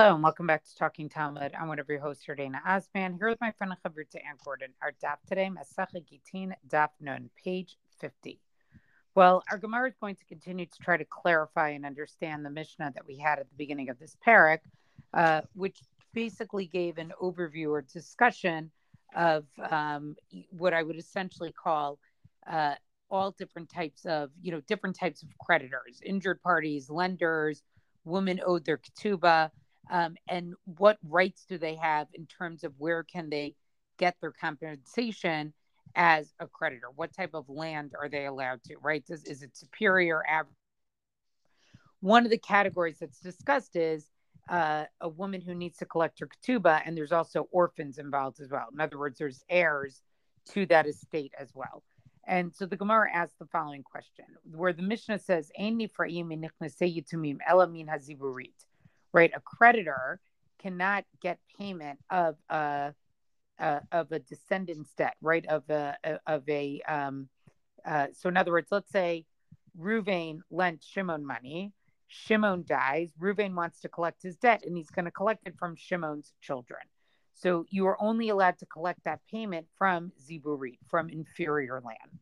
Hello and welcome back to Talking Talmud. I'm one of your hosts here, Dana Osman, here with my friend Chavruta Ann Gordon. Our daf today, Masachet Gittin, daf nun, page 50. Well, our Gemara is going to continue to try to clarify and understand the Mishnah that we had at the beginning of this perek, uh, which basically gave an overview or discussion of um, what I would essentially call uh, all different types of, you know, different types of creditors, injured parties, lenders, women owed their ketubah, um, and what rights do they have in terms of where can they get their compensation as a creditor? What type of land are they allowed to right? Does, is it superior average? One of the categories that's discussed is uh, a woman who needs to collect her ketubah and there's also orphans involved as well. In other words there's heirs to that estate as well. And so the Gemara asks the following question, where the Mishnah says, right? A creditor cannot get payment of a, uh, of a descendant's debt, right? Of a of a um, uh, so in other words, let's say Ruvain lent Shimon money. Shimon dies. Ruvain wants to collect his debt, and he's going to collect it from Shimon's children. So you are only allowed to collect that payment from Ziburit, from inferior land.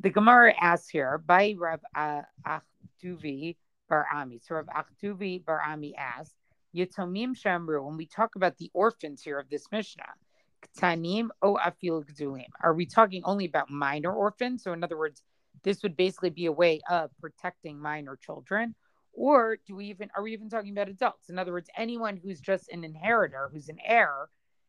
The Gemara asks here by Rav uh, Achadvoi Bar Ami. So Rav Achadvoi Bar Ami asks, Yitomim Shamru, when we talk about the orphans here of this Mishnah, Ktanim o Afil Gdulim, are we talking only about minor orphans? So, in other words, this would basically be a way of protecting minor children. Or do we even are we even talking about adults? In other words, anyone who's just an inheritor, who's an heir,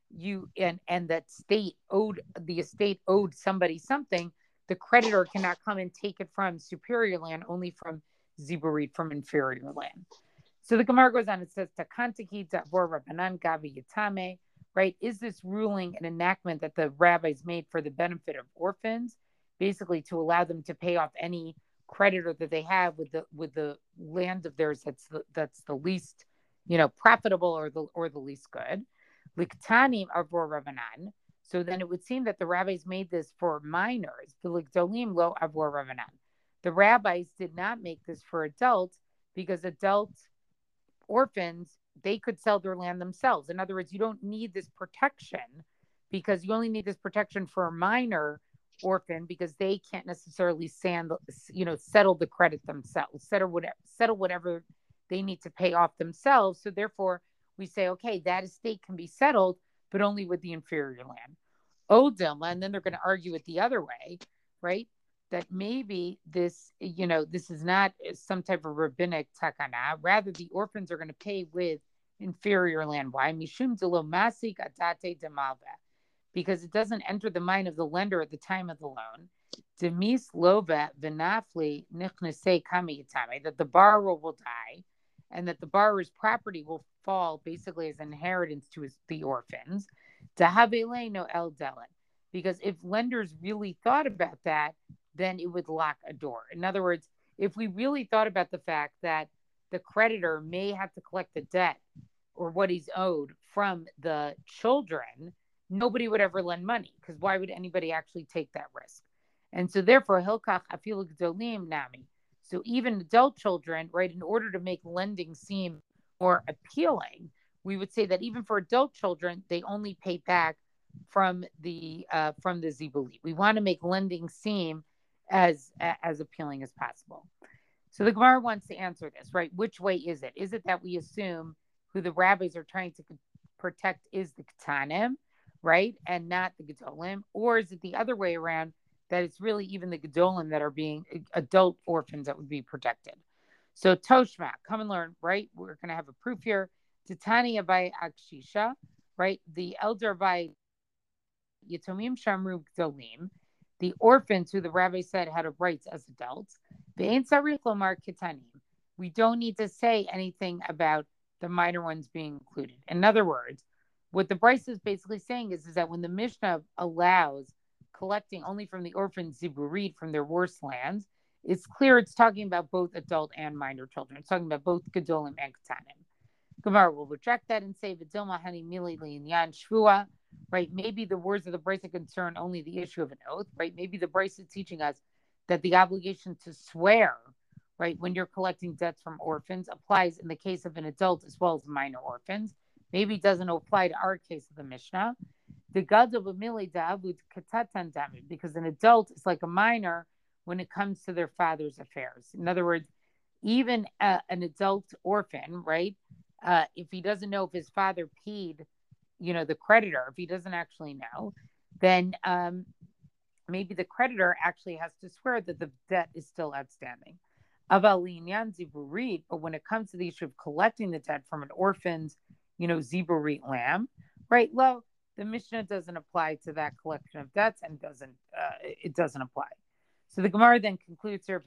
you and and that state owed the estate owed somebody something, the creditor cannot come and take it from superior land, only from Ziburit from inferior land. So the Gemara goes on, it says, Takantiki Davor Rabbanan Gavi Yatame, right? Is this ruling an enactment that the rabbis made for the benefit of orphans, basically to allow them to pay off any creditor that they have with the with the land of theirs that's the, that's the least, you know, profitable or the or the least good. Liktanim Avor Rabbanan. So then it would seem that the rabbis made this for minors. The Likdolim Lo Avor Rabbanan the rabbis did not make this for adults because adult orphans, they could sell their land themselves. In other words, you don't need this protection because you only need this protection for a minor orphan because they can't necessarily sand, you know, settle the credit themselves, settle whatever, settle whatever they need to pay off themselves. So therefore, we say, okay, that estate can be settled, but only with the inferior land. Odilma, and then they're going to argue it the other way, right? That maybe this, you know, this is not eh, some type of rabbinic takana. Rather, the orphans are going to pay with inferior land. Why? Mishum masik atate demalva. Because it doesn't enter the mind of the lender at the time of the loan. Demis lova venafli nichnese kamiyatame. That the borrower will die and that the borrower's property will fall basically as inheritance to his, the orphans. Dahabele no el. Because if lenders really thought about that, then it would lock a door. In other words, if we really thought about the fact that the creditor may have to collect the debt or what he's owed from the children, nobody would ever lend money because why would anybody actually take that risk? And so, therefore, Hilkach Afilu Gdolim Nami. So, even adult children, right, in order to make lending seem more appealing, we would say that even for adult children, they only pay back from the uh, from the Zibuli. We want to make lending seem as as appealing as possible. So the Gemara wants to answer this, right? Which way is it? Is it that we assume who the rabbis are trying to protect is the Ketanim, right, and not the Gedolim, or is it the other way around that it's really even the Gedolim that are being uh, adult orphans that would be protected? So Toshma, come and learn, right? We're going to have a proof here. Titania by Akshisha, right? The elder by Yatomim Shamru Gedolim the orphans who the rabbi said had a rights as adults. We don't need to say anything about the minor ones being included. In other words, what the Braisa is basically saying is, is that when the Mishnah allows collecting only from the orphans ziburit from their worst lands, it's clear it's talking about both adult and minor children. It's talking about both Gedolim and Katanim. Gemara will reject that and say, Vidilma Hani Mili Yan Shvua right? Maybe the words of the Brisa concern only the issue of an oath, right? Maybe the Brisa is teaching us that the obligation to swear, right, when you're collecting debts from orphans, applies in the case of an adult as well as minor orphans. Maybe it doesn't apply to our case of the Mishnah. The katatan damid, because an adult is like a minor when it comes to their father's affairs. In other words, even uh, an adult orphan, right? Uh, if he doesn't know if his father paid, you know, the creditor, if he doesn't actually know, then um, maybe the creditor actually has to swear that the debt is still outstanding. But when it comes to the issue of collecting the debt from an orphan's, you know, ziburit lamb, right? Well, the Mishnah doesn't apply to that collection of debts and doesn't uh, it doesn't apply. So the Gemara then concludes here,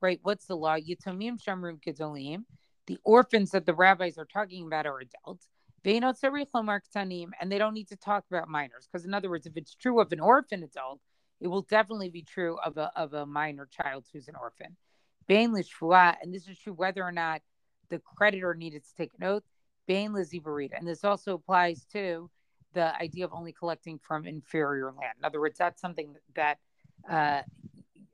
right? What's the law? Yitomim shamrum gedolim. The orphans that the rabbis are talking about are adults. And they don't need to talk about minors. Because, in other words, if it's true of an orphan adult, it will definitely be true of a, of a minor child who's an orphan. And this is true whether or not the creditor needed to take an oath. And this also applies to the idea of only collecting from inferior land. In other words, that's something that, uh,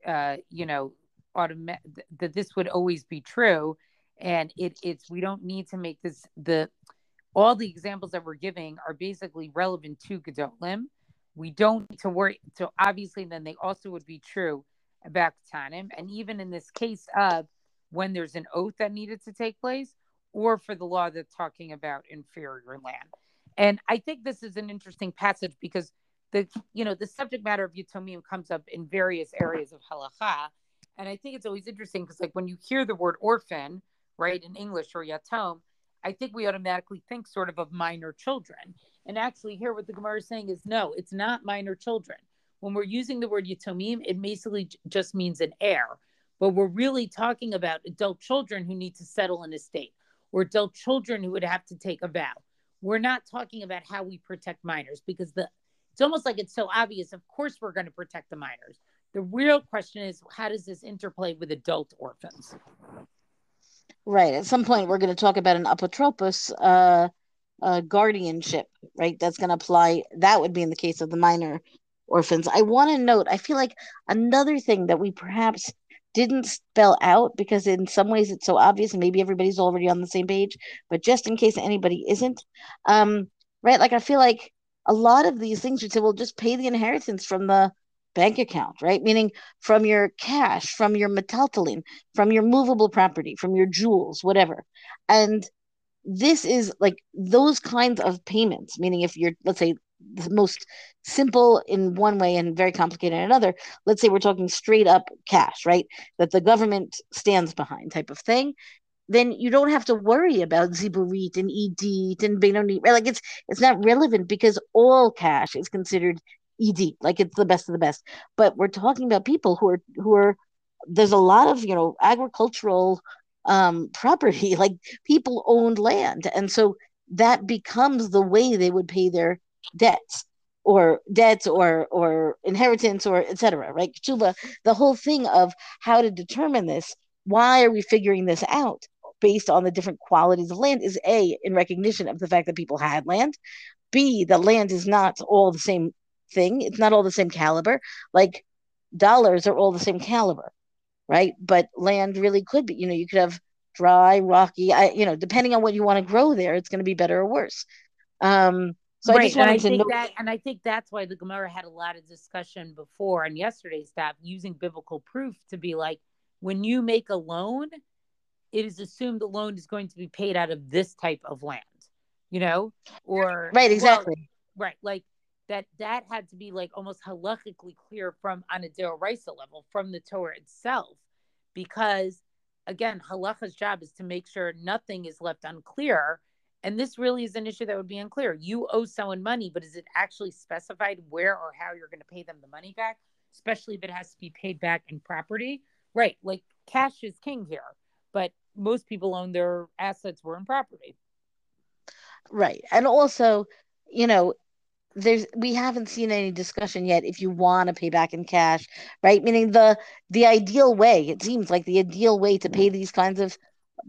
uh, you know, automatic that this would always be true. And it, it's we don't need to make this the all the examples that we're giving are basically relevant to Gedolim. We don't need to worry. So obviously, then they also would be true about Katanim. And even in this case of when there's an oath that needed to take place, or for the law that's talking about inferior land. And I think this is an interesting passage because the you know the subject matter of Yitomim comes up in various areas of halacha, and I think it's always interesting because like when you hear the word orphan, right, in English or yatom, I think we automatically think sort of of minor children. And actually, here what the Gemara is saying is no, it's not minor children. When we're using the word yatomim, it basically just means an heir. But we're really talking about adult children who need to settle in a state, or adult children who would have to take a vow. We're not talking about how we protect minors because the it's almost like it's so obvious. Of course, we're going to protect the minors. The real question is, how does this interplay with adult orphans? Right. At some point, we're going to talk about an apotropos uh, uh, guardianship, right? That's going to apply. That would be in the case of the minor orphans. I want to note, I feel like another thing that we perhaps didn't spell out because in some ways it's so obvious and maybe everybody's already on the same page, but just in case anybody isn't, um, right? Like I feel like a lot of these things you'd say, well, just pay the inheritance from the bank account, right? Meaning from your cash, from your metaltelin, from your movable property, from your jewels, whatever. And this is like those kinds of payments, meaning if you're, let's say, the most simple in one way and very complicated in another, let's say we're talking straight up cash, right? That the government stands behind type of thing. Then you don't have to worry about ziburit and edit and benoni. Like it's it's not relevant because all cash is considered ed like it's the best of the best. But we're talking about people who are who are there's a lot of you know agricultural um property like people owned land. And so that becomes the way they would pay their debts or debts or or inheritance or etc right? Chuba, the whole thing of how to determine this why are we figuring this out based on the different qualities of land is a in recognition of the fact that people had land. B the land is not all the same thing. It's not all the same caliber. Like dollars are all the same caliber, right? But land really could be. You know, you could have dry, rocky. I, you know, depending on what you want to grow there, it's going to be better or worse. Um, so right. I just wanted and I to know that, and I think that's why the Gemara had a lot of discussion before and yesterday's daf using biblical proof to be like, when you make a loan, it is assumed the loan is going to be paid out of this type of land, you know, or right, exactly, well, right, like that that had to be like almost halakhically clear from on a d'oraisa level from the Torah itself, because again, halacha's job is to make sure nothing is left unclear. And this really is an issue that would be unclear. You owe someone money, but is it actually specified where or how you're going to pay them the money back? Especially if it has to be paid back in property, right? Like cash is king here, but most people own their assets were in property. Right. And also, you know, there's we haven't seen any discussion yet if you want to pay back in cash right meaning the the ideal way it seems like the ideal way to pay mm. these kinds of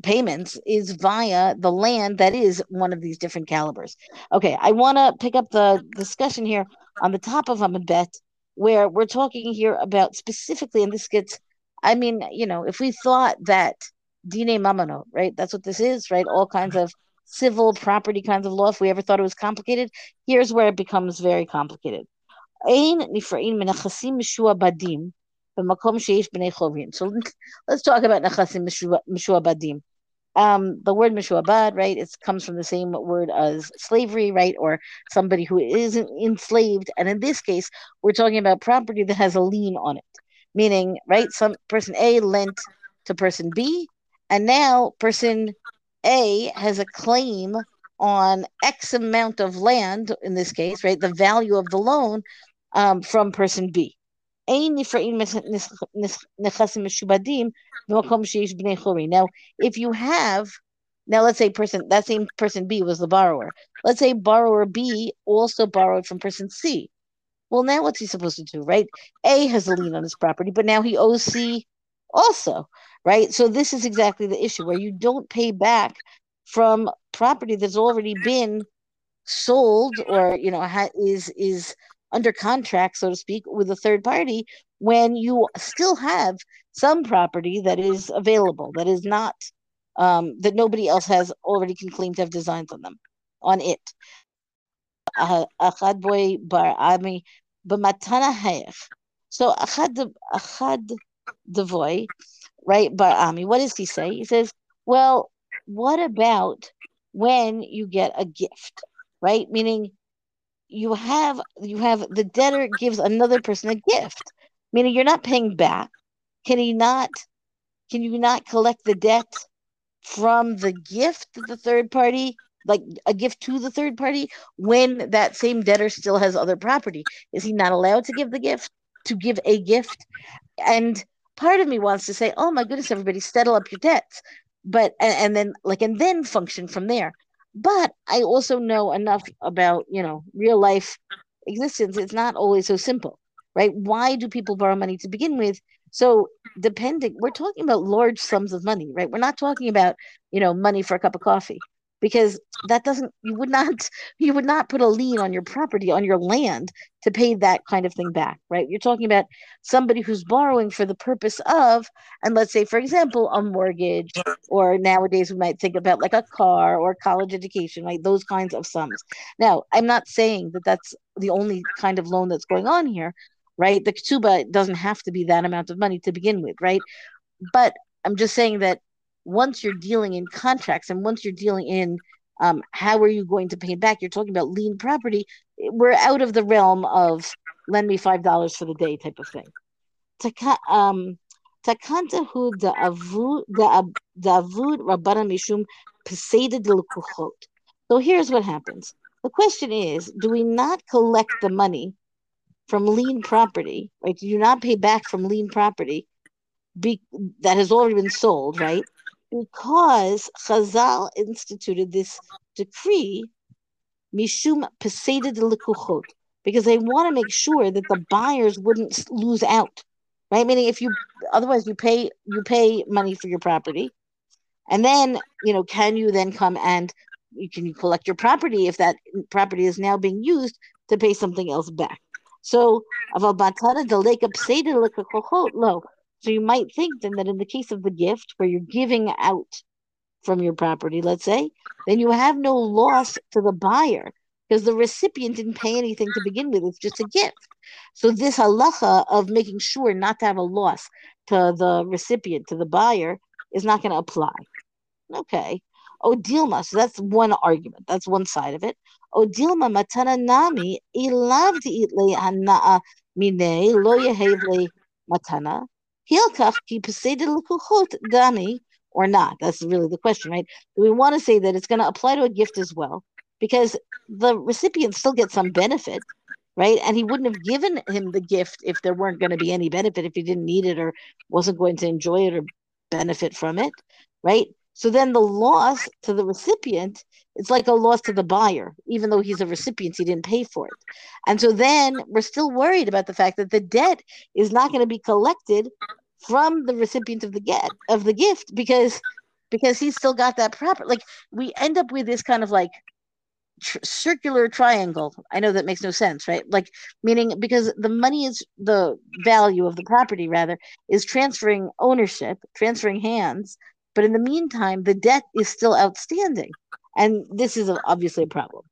payments is via the land that is one of these different calibers okay i want to pick up the discussion here on the top of Amud Bet where we're talking here about specifically and this gets I mean, you know, if we thought that dine mamano, right? That's what this is, right? All kinds of civil property kinds of law. If we ever thought it was complicated, here's where it becomes very complicated. So let's talk about nechasim mishuabadim. Um, the word mishuabad, right? It comes from the same word as slavery, right? Or somebody who isn't enslaved. And in this case, we're talking about property that has a lien on it, meaning, right? Some person A lent to person B, and now person A has a claim on X amount of land, in this case, right? The value of the loan um, from person B. Now, if you have, now let's say person that same person B was the borrower. Let's say borrower B also borrowed from person C. Well, now what's he supposed to do, right? A has a lien on his property, but now he owes C also, right? So this is exactly the issue where you don't pay back from property that's already been sold or you know ha- is is under contract, so to speak, with a third party when you still have some property that is available, that is not, um, that nobody else has already can claim to have designs on them, on it. Achadvoi bar ami b'matana. So achad achad devoy, right? Bar ami. Um, what does he say? He says, well, what about when you get a gift, right? Meaning you have you have the debtor gives another person a gift, meaning you're not paying back. Can he not? Can you not collect the debt from the gift the third party, like a gift to the third party, when that same debtor still has other property? Is he not allowed to give the gift to give a gift? And part of me wants to say, "Oh my goodness, everybody, settle up your debts," but and, and then like and then function from there. But I also know enough about, you know, real life existence. It's not always so simple, right? Why do people borrow money to begin with? So depending, we're talking about large sums of money, right? We're not talking about, you know, money for a cup of coffee because that doesn't you would not you would not put a lien on your property on your land to pay that kind of thing back right? You're talking about somebody who's borrowing for the purpose of and let's say for example a mortgage or nowadays we might think about like a car or college education right? Those kinds of sums. Now i'm not saying that that's the only kind of loan that's going on here right? The ktuba doesn't have to be that amount of money to begin with right? But i'm just saying that once you're dealing in contracts and once you're dealing in um, how are you going to pay back? You're talking about lien property. We're out of the realm of lend me five dollars for the day type of thing. So here's what happens. The question is, do we not collect the money from lien property? Right? Do you not pay back from lien property be, that has already been sold, right? Because Chazal instituted this decree, Mishum Peseda Likuchot, because they want to make sure that the buyers wouldn't lose out, right? Meaning, if you otherwise you pay you pay money for your property, and then you know, can you then come and you can collect your property if that property is now being used to pay something else back? So, aval batara de lo. So you might think then that in the case of the gift, where you're giving out from your property, let's say, then you have no loss to the buyer because the recipient didn't pay anything to begin with. It's just a gift. So this halacha of making sure not to have a loss to the recipient, to the buyer, is not going to apply. Okay. Odilma, so that's one argument. That's one side of it. Odilma matana nami ilavdi itle hanaa mine lo matana Hilkach ki peseda lukuchot dami or not? That's really the question, right? Do we want to say that it's going to apply to a gift as well? Because the recipient still gets some benefit, right? And he wouldn't have given him the gift if there weren't going to be any benefit, if he didn't need it or wasn't going to enjoy it or benefit from it, right? So then the loss to the recipient, it's like a loss to the buyer, even though he's a recipient, he didn't pay for it. And so then we're still worried about the fact that the debt is not going to be collected from the recipient of the get of the gift because because he's still got that proper like we end up with this kind of like tr- circular triangle. I know that makes no sense, right? Like meaning because the money is the value of the property rather is transferring ownership, transferring hands, but in the meantime the debt is still outstanding. And this is obviously a problem.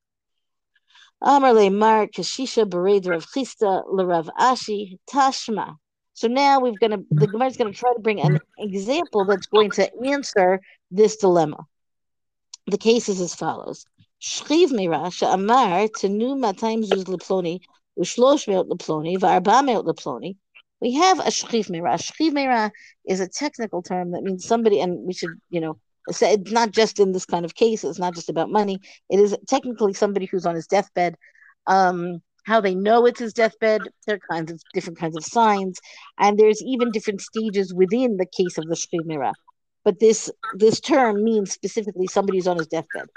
Amarle Mar Kashisha Bereder of Chisda Larav Ashi Tashma. So now we've going to the Gemara is going to try to bring an example that's going to answer this dilemma. The case is as follows: Shchiv mira she'amar tenu matayim zuz leploni ushlosh meot leploni v'arba meot leploni. We have a shchiv mira. Shchiv mira is a technical term that means somebody, and we should, you know, so it's not just in this kind of case it's not just about money it is technically somebody who's on his deathbed um, how they know it's his deathbed. There are kinds of different kinds of signs, and there's even different stages within the case of the shchiv mira. But this this term means specifically somebody who's on his deathbed,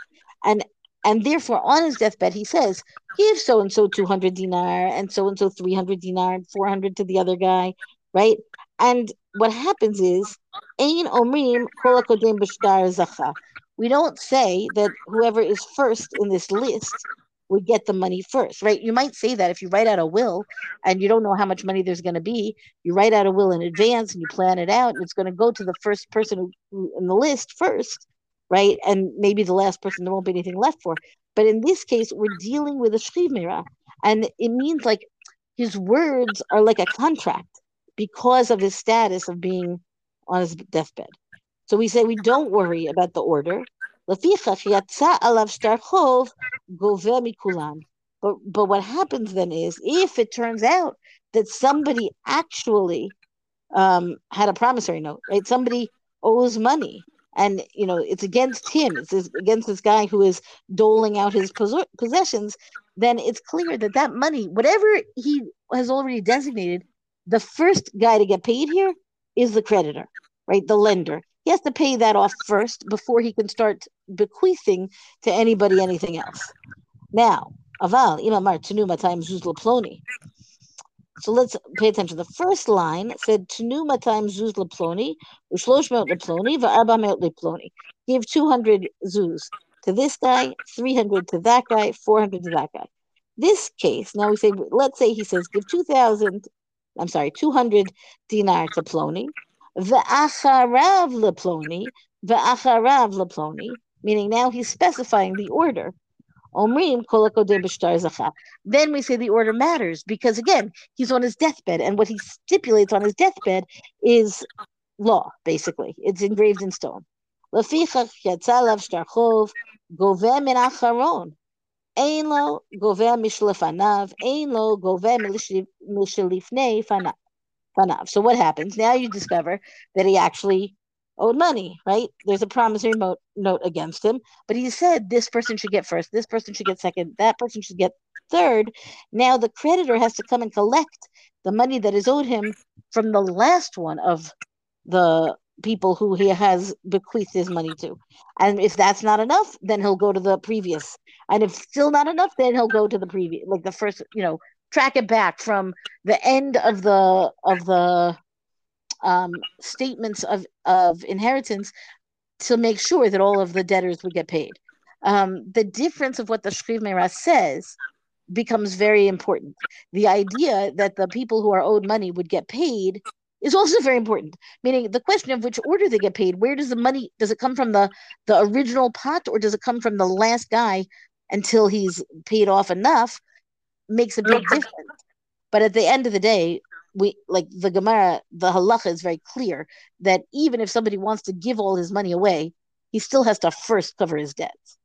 and and therefore, on his deathbed, he says, give so and so 200 dinar and so and so 300 dinar and 400 to the other guy, right? And what happens is, Omrim Zacha. We don't say that whoever is first in this list would get the money first, right? You might say that if you write out a will and you don't know how much money there's going to be, you write out a will in advance and you plan it out, and it's going to go to the first person in the list first right? And maybe the last person there won't be anything left for. But in this case, we're dealing with a shchivmira, and it means like his words are like a contract because of his status of being on his deathbed. So we say we don't worry about the order. But but what happens then is if it turns out that somebody actually um, had a promissory note, right? Somebody owes money and you know it's against him it's against this guy who is doling out his possessions then it's clear that that money whatever he has already designated the first guy to get paid here is the creditor right? The lender he has to pay that off first before he can start bequeathing to anybody anything else now aval imamar tenu matayim zuz ploni so let's pay attention. The first line said Tenu matayim zuz ushlosh meot leploni, va'arba meot leploni. Give 200 zuz to this guy, 300 to that guy, 400 to that guy. This case, now we say, let's say he says, give 2,000, I'm sorry, 200 dinar to Ploni, V'acharav leploni, v'acharav leploni, meaning now he's specifying the order. Omrim Then we say the order matters because again, he's on his deathbed, and what he stipulates on his deathbed is law, basically. It's engraved in stone. Ein lo gove mishlefanav, ein lo fanav. Pranav. So what happens? Now you discover that he actually owed money, right? There's a promissory mo- note against him, but he said this person should get first, this person should get second, that person should get third. Now the creditor has to come and collect the money that is owed him from the last one of the people who he has bequeathed his money to. And if that's not enough, then he'll go to the previous. And if still not enough, then he'll go to the previous, like the first, you know, track it back from the end of the of the um, statements of, of inheritance to make sure that all of the debtors would get paid. Um, the difference of what the Shchiv Meira says becomes very important. The idea that the people who are owed money would get paid is also very important. Meaning the question of which order they get paid, where does the money does it come from the the original pot or does it come from the last guy until he's paid off enough makes a big difference. But at the end of the day, we like the Gemara, the halacha is very clear that even if somebody wants to give all his money away, he still has to first cover his debts.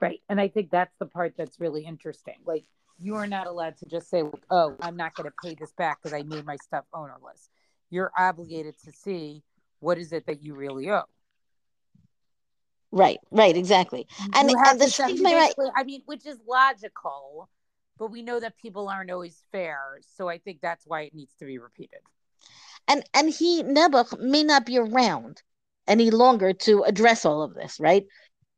Right. And I think that's the part that's really interesting. Like you are not allowed to just say, "Oh, I'm not going to pay this back because I made my stuff ownerless." You're obligated to see what is it that you really owe. Right, right, exactly. And, and the right. I mean, which is logical but we know that people aren't always fair. So I think that's why it needs to be repeated. And and he Nebuch may not be around any longer to address all of this, right?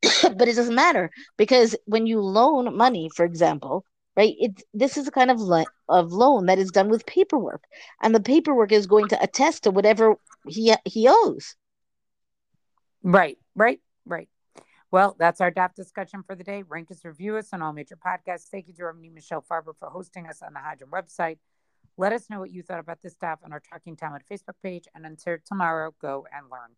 but it doesn't matter because when you loan money, for example, right? It this is a kind of le- of loan that is done with paperwork, and the paperwork is going to attest to whatever he he owes. Right, right, right. Well, that's our daf discussion for the day. Rank us, review us on all major podcasts. Thank you to Michelle Farber for hosting us on the Hadran website. Let us know what you thought about this stuff on our Talking Talmud Facebook page. And until tomorrow, go and learn.